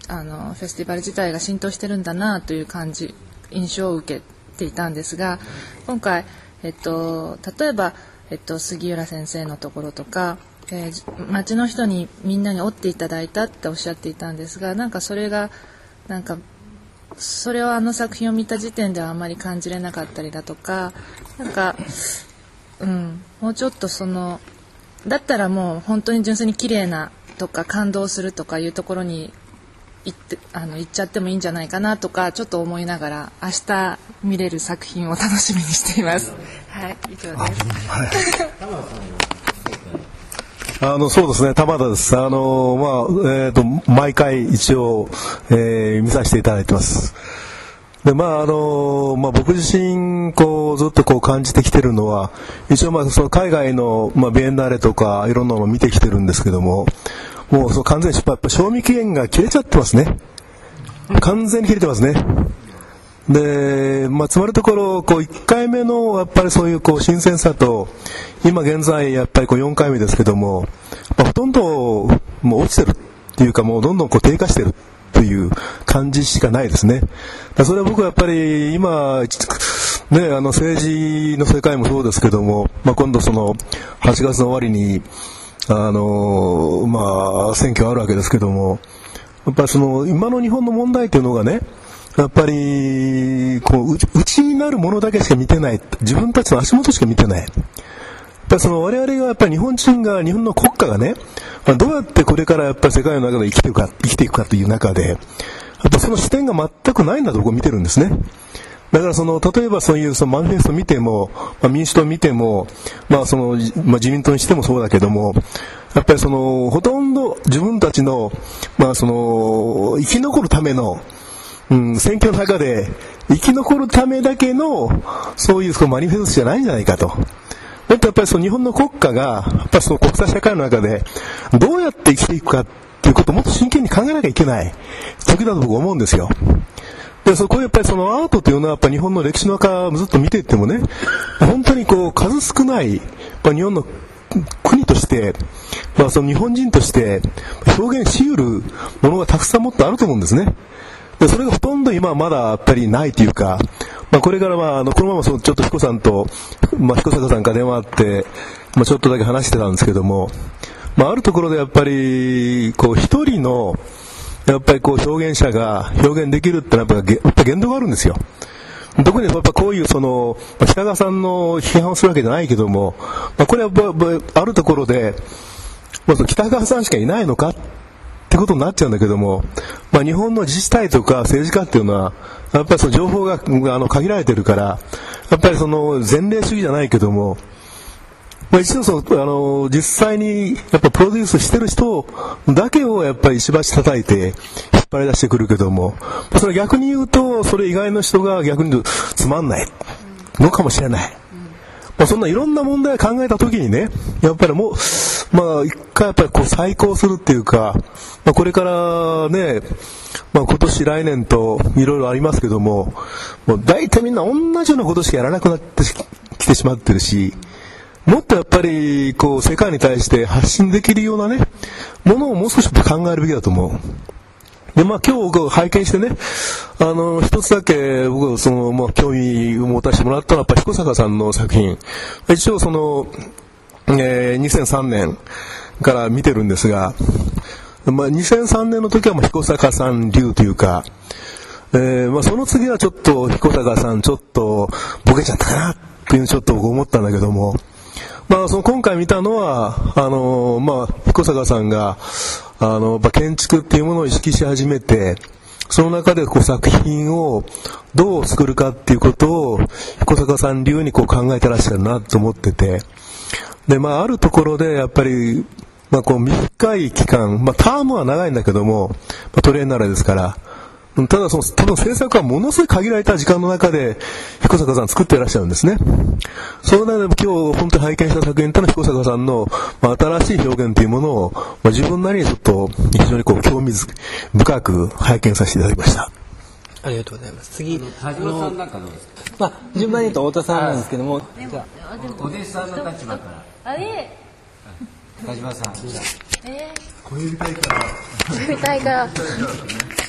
あのフェスティバル自体が浸透してるんだなという感じ印象を受けていたんですが今回、えっと、例えばえっと、杉浦先生のところとか、えー町の人にみんなに折っていただいたっておっしゃっていたんですがなんかそれがなんかそれをあの作品を見た時点ではあまり感じれなかったりだとかなんか、うん、もうちょっとそのだったらもう本当に純粋に綺麗なとか感動するとかいうところに行ってあの行っちゃってもいいんじゃないかなとかちょっと思いながら明日見れる作品を楽しみにしています。はい、以上です。あのそうですね、玉田です。あのまあえっ、と毎回一応、えー見させていただいてます。でまああのまあ僕自身こうずっとこう感じてきてるのは一応まあその海外のまあビエンナーレとかいろんなのを見てきてるんですけども、もうその完全にやっぱ賞味期限が切れちゃってますね。完全に切れてますね。で、まあ、つまるところ、こう、1回目の、やっぱりそういう、こう、新鮮さと、今現在、やっぱりこう、4回目ですけども、まあ、ほとんど、もう落ちてるっていうか、もうどんどんこう、低下してるという感じしかないですね。だそれは僕はやっぱり、今、ね、あの、政治の世界もそうですけども、まあ、今度その、8月の終わりに、あの、まあ、選挙あるわけですけども、やっぱりその、今の日本の問題というのがね、やっぱり、こう、内になるものだけしか見てない。自分たちの足元しか見てない。やっぱりその我々がやっぱり日本人が、日本の国家がね、まあどうやってこれからやっぱ世界の中で生きていくか、生きていくかという中で、やっぱその視点が全くないんだと僕見てるんですね。だからその、例えばそういうそのマニフェスト見ても、まあ、民主党見ても、まあその、まあ自民党にしてもそうだけども、やっぱりその、ほとんど自分たちの、まあその、生き残るための、うん、選挙の中で生き残るためだけの、そういうそのマニフェストじゃないんじゃないかと。だってやっぱりその日本の国家が、やっぱその国際社会の中で、どうやって生きていくかっていうことをもっと真剣に考えなきゃいけない時だと僕思うんですよ。で、そこやっぱりそのアートというのはやっぱ日本の歴史の中ずっと見ていってもね、本当にこう数少ない、やっぱ日本の国として、まあその日本人として表現し得るものがたくさんもっとあると思うんですね。で、それがほとんど今はまだやっぱりないというか、まあこれからは、あの、このままそのちょっと彦さんと、まあ彦坂さんから電話あって、まあちょっとだけ話してたんですけども、まああるところでやっぱり、こう一人の、やっぱりこう表現者が表現できるってのはやっぱりやっぱ限度があるんですよ。特にやっぱこういうその、北川さんの批判をするわけじゃないけども、まあこれはあるところで、まず北川さんしかいないのかっってことになっちゃうんだけども、まあ、日本の自治体とか政治家っていうのは、やっぱりその情報があの限られてるから、やっぱりその前例主義じゃないけども、まあ、一度その、あの、実際にやっぱプロデュースしてる人だけをやっぱり石橋叩いて引っ張り出してくるけども、まあそれ逆に言うと、それ以外の人が逆に言うとつまんないのかもしれない。まあ、そんないろんな問題を考えたときにね、やっぱりもう、まあ、一回やっぱりこう再考するっていうか、まあ、これからね、まあ、今年来年といろいろありますけども、もう大体みんな同じようなことしかやらなくなってきてしまってるし、もっとやっぱり、こう、世界に対して発信できるようなね、ものをもう少し考えるべきだと思う。で、まあ今日僕拝見してね、あの、一つだけ僕、その、まあ興味を持たせてもらったのは、やっぱ彦坂さんの作品。一応その、えー、2003年から見てるんですが、まあ2003年の時はまあ彦坂さん流というか、えー、まあその次はちょっと彦坂さんちょっとボケちゃったかなっていうのちょっと思ったんだけども、まあ、その今回見たのは、あのまあ、彦坂さんが、あの、ま、建築っていうものを意識し始めて、その中でこう作品をどう作るかっていうことを、彦坂さん流にこう考えてらっしゃるなと思ってて、で、まあ、あるところでやっぱり、まあ、こう短い期間、まあ、タームは長いんだけども、まあ、トレーナーですから、ただその、多分制作はものすごい限られた時間の中で、彦坂さん作っていらっしゃるんですね。その中で今日本当に拝見した作品というのは彦坂さんの、まあ、新しい表現というものを、まあ、自分なりにちょっと非常にこう興味深く拝見させていただきました。ありがとうございます。次、田島さんなんかどうですか？まあ、順番に言うと太田さんなんですけども、じゃあお弟子さんの立場からあれ田島さんえ小指隊から。小指隊から。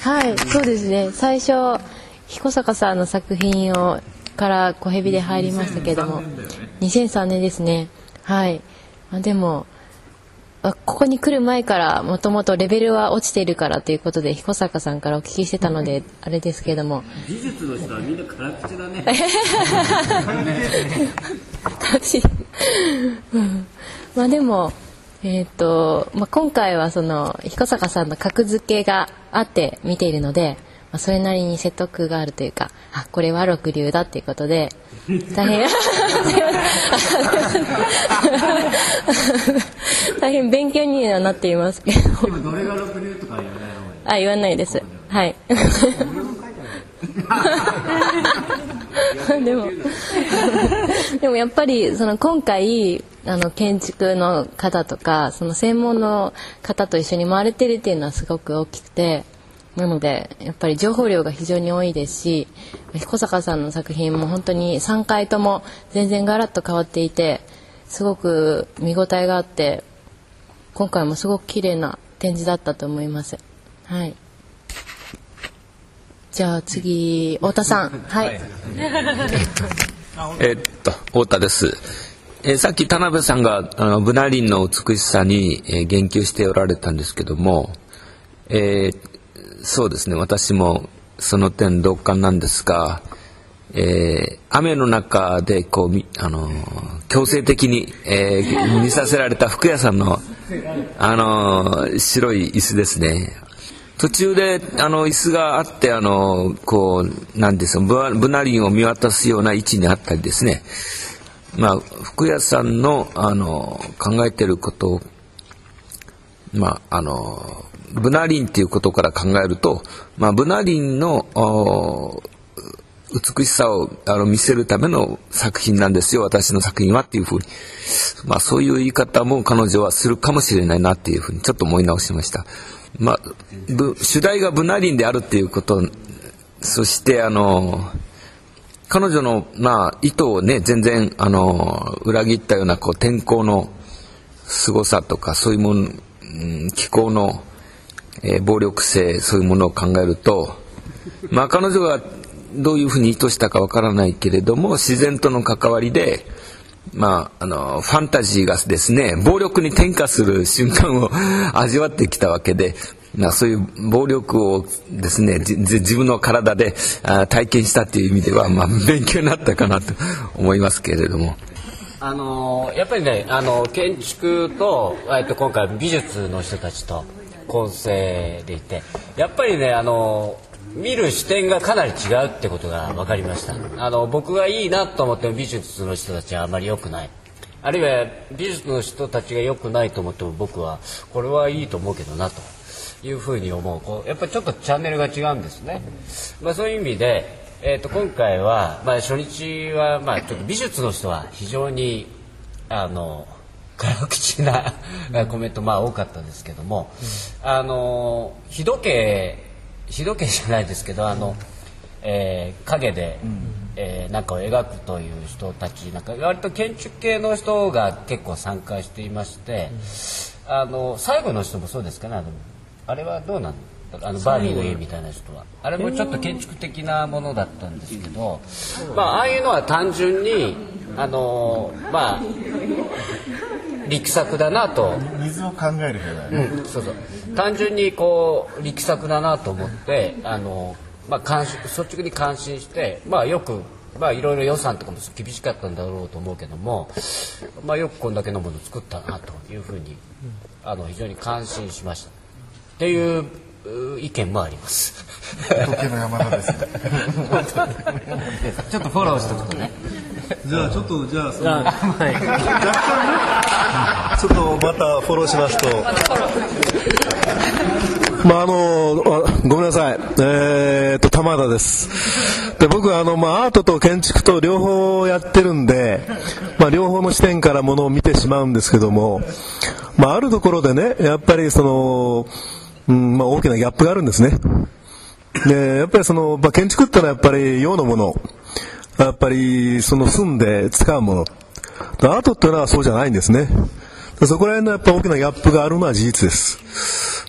はい、そうですね。最初、彦坂さんの作品をから小蛇で入りましたけども、2003年ですね。はい、まあ、でもあここに来る前からもともとレベルは落ちているからということで彦坂さんからお聞きしてたのであれですけれども。美術の人はみんな辛口だね。うん。まあでも、えーとまあ、今回はその彦坂さんの格付けがあって見ているので、まあ、それなりに説得があるというかあこれは六流だっていうことで大変 大変勉強にはなっています。けど今どれが六流とか言わないあ言わないです。はい。でもでもやっぱりその今回あの建築の方とかその専門の方と一緒に回れてるっていうのはすごく大きくてなのでやっぱり情報量が非常に多いですし彦坂さんの作品も本当に3回とも全然ガラッと変わっていてすごく見応えがあって今回もすごく綺麗な展示だったと思います。はいじゃあ次太田さんはいえっと、太田です。えさっき田辺さんがあのブナリンの美しさに、えー言及しておられたんですけども、えーそうですね、私もその点同感なんですが、えー雨の中でこうみ、あのー強制的に、えー 見させられた服屋さんの、あのー白い椅子ですね。途中であの椅子があってあのこうなんですかブナブナリンを見渡すような位置にあったりですねまあ服屋さんのあの考えてることをまああのブナリンっていうことから考えると、まあ、ブナリンの美しさをあの見せるための作品なんですよ私の作品はっていうふうに、まあ、そういう言い方も彼女はするかもしれないなっていうふうにちょっと思い直しました。まあ、主題がブナリンであるっていうことそしてあの彼女の、まあ、意図をね全然あの裏切ったようなこう天候の凄さとかそういうもの、うん気候の、えー暴力性そういうものを考えると、まあ、彼女がどういうふうに意図したかわからないけれども自然との関わりでまあ、あのファンタジーがですね暴力に転化する瞬間を 味わってきたわけで、まあ、そういう暴力をですね自分の体であ体験したっていう意味では、まあ、勉強になったかなと 思いますけれども。あのやっぱりねあの建築と,、えっと今回美術の人たちと混成でいてやっぱりねあの見る視点がかなり違うってことが分かりました。あの僕がいいなと思っても美術の人たちはあまり良くない。あるいは美術の人たちが良くないと思っても僕はこれはいいと思うけどなと。いうふうに思う。こうやっぱりちょっとチャンネルが違うんですね、まあ、そういう意味で、えー、と今回は、まあ、初日は、まあ、ちょっと美術の人は非常にあの辛口なコメントまあ多かったですけども、あの日時計日時計じゃないですけどあの、えー影で、えーなんかを描くという人たちなんか割と建築系の人が結構参加していまして、あの最後の人もそうですかねあれはどうなんあのバービーの家みたいな人は。あれもちょっと建築的なものだったんですけど、まあああいうのは単純にあのまあ力作だなと。水を考えるうん、そうそう。単純にこう力作だなと思ってあの、まあ、関心率直に感心して、まあ、よく、まあ、いろいろ予算とかも厳しかったんだろうと思うけども、まあ、よくこんだけのものを作ったなというふうにあの非常に感心しました。っていうう意見もあります。時の山田ですねちょっとフォローしておくとね。じゃあちょっとじゃあそのあはい ちょっとまたフォローしますと。まああのあごめんなさい、えー、と玉田です。で僕はあの、まあ、アートと建築と両方やってるんで、まあ、両方の視点からものを見てしまうんですけども、まあ、あるところでねやっぱりその、うんまあ、大きなギャップがあるんですね。でやっぱりその、まあ、建築ってのはやっぱり用のもの。やっぱりその住んで使うもの。アートっていうのはそうじゃないんですね。そこら辺のやっぱ大きなギャップがあるのは事実です。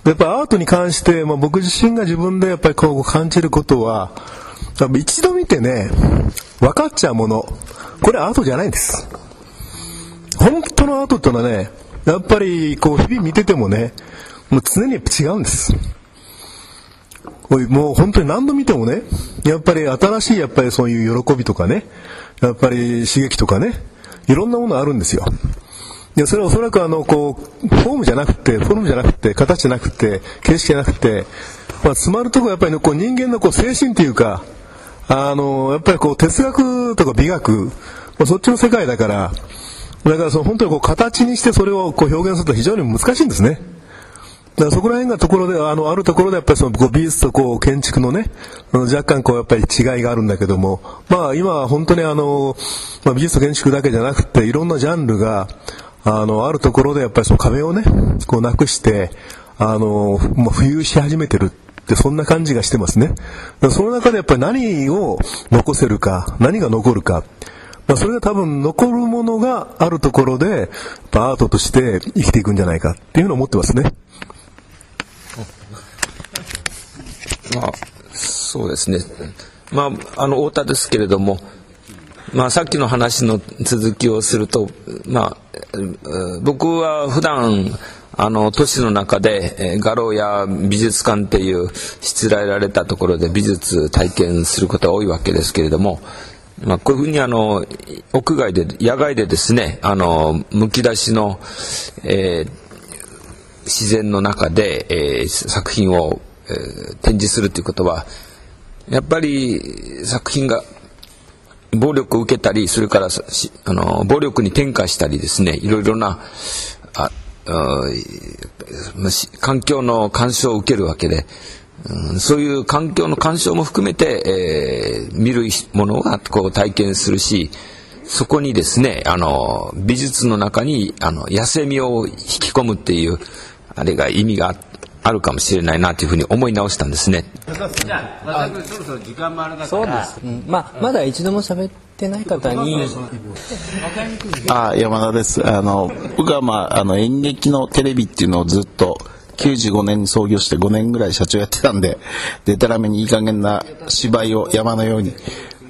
でやっぱアートに関して、まあ、僕自身が自分でやっぱりこう感じることはやっぱ一度見てね分かっちゃうもの。これアートじゃないんです。本当のアートってのはねやっぱりこう日々見ててもねもう常に違うんですおいもう本当に何度見てもねやっぱり新しいやっぱりそういう喜びとかねやっぱり刺激とかねいろんなものあるんですよでそれはおそらくあのこうフォームじゃなくてフォルムじゃなくて形じゃなくて形式じゃなくて、まあ、詰まるとこやっぱり、ね、こう人間のこう精神というかあのやっぱりこう哲学とか美学、まあ、そっちの世界だからだからその本当にこう形にしてそれをこう表現すると非常に難しいんですね。だからそこら辺がところで、あの、あるところでやっぱりその美術とこう建築のね、若干こうやっぱり違いがあるんだけども、まあ今は本当にあの、まあ、美術と建築だけじゃなくていろんなジャンルが、あの、あるところでやっぱりその壁をね、こうなくして、あの、まあ、浮遊し始めてるってそんな感じがしてますね。その中でやっぱり何を残せるか、何が残るか、まあ、それが多分残るものがあるところで、アートとして生きていくんじゃないかっていうのを思ってますね。まあ、そうですね。まあ、あの、太田ですけれども、まあ、さっきの話の続きをすると、まあ、僕は普段、あの、都市の中で、画廊や美術館っていうしつらえられたところで美術体験することが多いわけですけれども、まあ、こういうふうにあの、屋外で、野外でですね、あの、むき出しの、えー、自然の中で、えー、作品をえー、展示するということはやっぱり作品が暴力を受けたりそれからあの暴力に転化したりですねいろいろなあ環境の干渉を受けるわけで、うん、そういう環境の干渉も含めて、えー、見るものがこう体験するしそこにですねあの美術の中にあの野生味を引き込むっていうあれが意味があるかもしれないなというふうに思い直したんですね。じゃあ、そろそろ時間もあれだそうです。うん、まあ、まだ一度も喋ってない方に。あ、山田です。あの、僕はまあ、あの、演劇のテレビっていうのをずっと、95年に創業して5年ぐらい社長やってたんで、でたらめにいい加減な芝居を山のように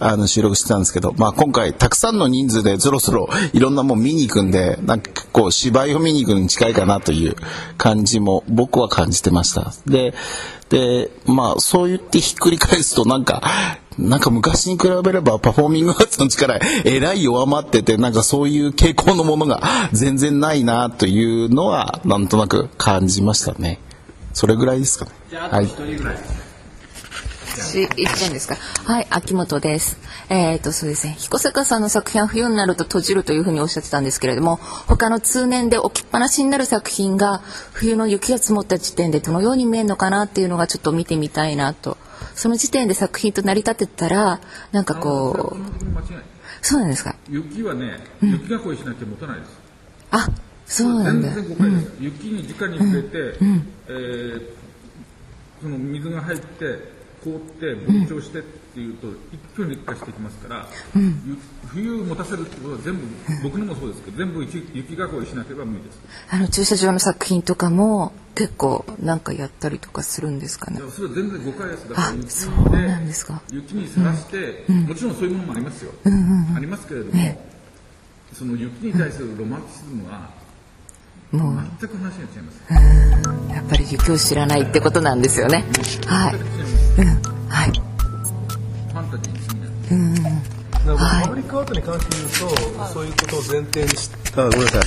あの収録してたんですけど、まあ、今回たくさんの人数でそろそろいろんなもん見に行くんでなんか結構芝居を見に行くに近いかなという感じも僕は感じてました。ででまあそう言ってひっくり返すとなんかなんか昔に比べればパフォーミングアーツの力えらい弱まっててなんかそういう傾向のものが全然ないなというのはなんとなく感じましたね。それぐらいですかね。はい私言ってんですか。はい、秋元です。えっ、ー、と、そうですね。彦坂さんの作品は冬になると閉じるというふうにおっしゃってたんですけれども、他の通年で置きっぱなしになる作品が冬の雪が積もった時点でどのように見えるのかなっていうのがちょっと見てみたいなと。その時点で作品と成り立てたら、なんかこう、そうなんですか？雪はね、雪が恋しなきゃ持たないです。あ、そうなんだ。全然誤解です。うん、雪に直に触れて、うん、えー、その水が入って、凍って膨張してっていうと、一挙に劣化してきますから、うん、冬持たせるってことは全部僕のもそうですけど全部雪囲いしなければ無理です。あの駐車場の作品とかも結構なんかやったりとかするんですかね。それは全然誤解ですだから雪そうなんですか。雪にさらして、うん、もちろんそういうものもありますよ、うんうんうん、ありますけれども、ね、その雪に対するロマンティズムは、もう全く話が違いますやっぱり雪を知らないってことなんですよね、はい、うん、はい。ファンタジーに。うん。パブリックアートに関して言うと、そういうことを前提にした、ごめんなさい。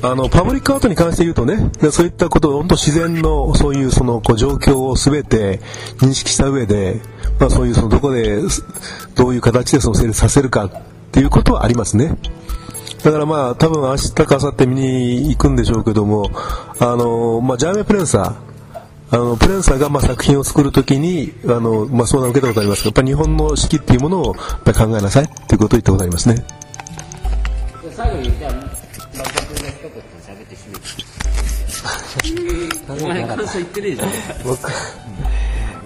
あの、パブリックアートに関して言うとね、そういったことを本当自然のそういうそのこう状況をすべて認識した上で、まあそういうそのどこで、どういう形でその成立させるかっていうことはありますね。だからまあ多分明日か明後日見に行くんでしょうけども、あの、まあジャーメプレンサー、あのプレンサーがまあ作品を作るときにあの、まあ、相談を受けたことありますがやっぱ日本の式っていうものをやっぱ考えなさいということを言ったことありますね。最後にじゃあ松田君が一言喋ってしめて。お前感想言ってねえじゃん。僕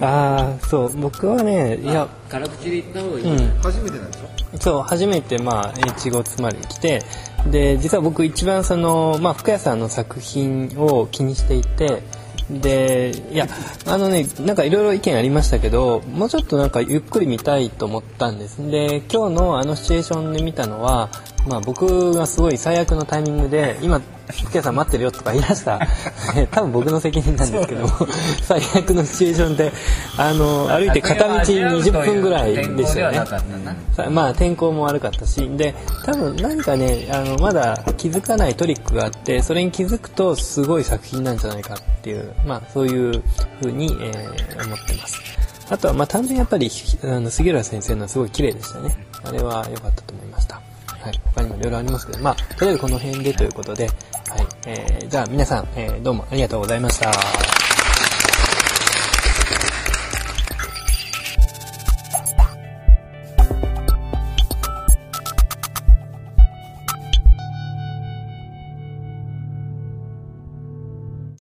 ああそう僕はねいや辛口で言った方がいい、うん、初めてなんでしょ？そう初めてまあ越後つまり来てで実は僕一番その、まあ、福谷さんの作品を気にしていてでいやあのねなんかいろいろ意見ありましたけどもうちょっとなんかゆっくり見たいと思ったんです。で今日のあのシチュエーションで見たのはまあ、僕がすごい最悪のタイミングで今福家さん待ってるよとか言い出した 多分僕の責任なんですけども最悪のシチュエーションであの歩いて片道20分ぐらいでしたよね。さまあ天候も悪かったしで多分何かねあのまだ気づかないトリックがあってそれに気づくとすごい作品なんじゃないかっていう、まあ、そういうふうに、えー思ってます。あとはまあ単純にやっぱりあの杉浦先生のはすごい綺麗でしたね。あれは良かったと思いましたはい、他にもいろいろありますけど、まあ、とりあえずこの辺でということで、はい、えー、じゃあ皆さん、えー、どうもありがとうございました。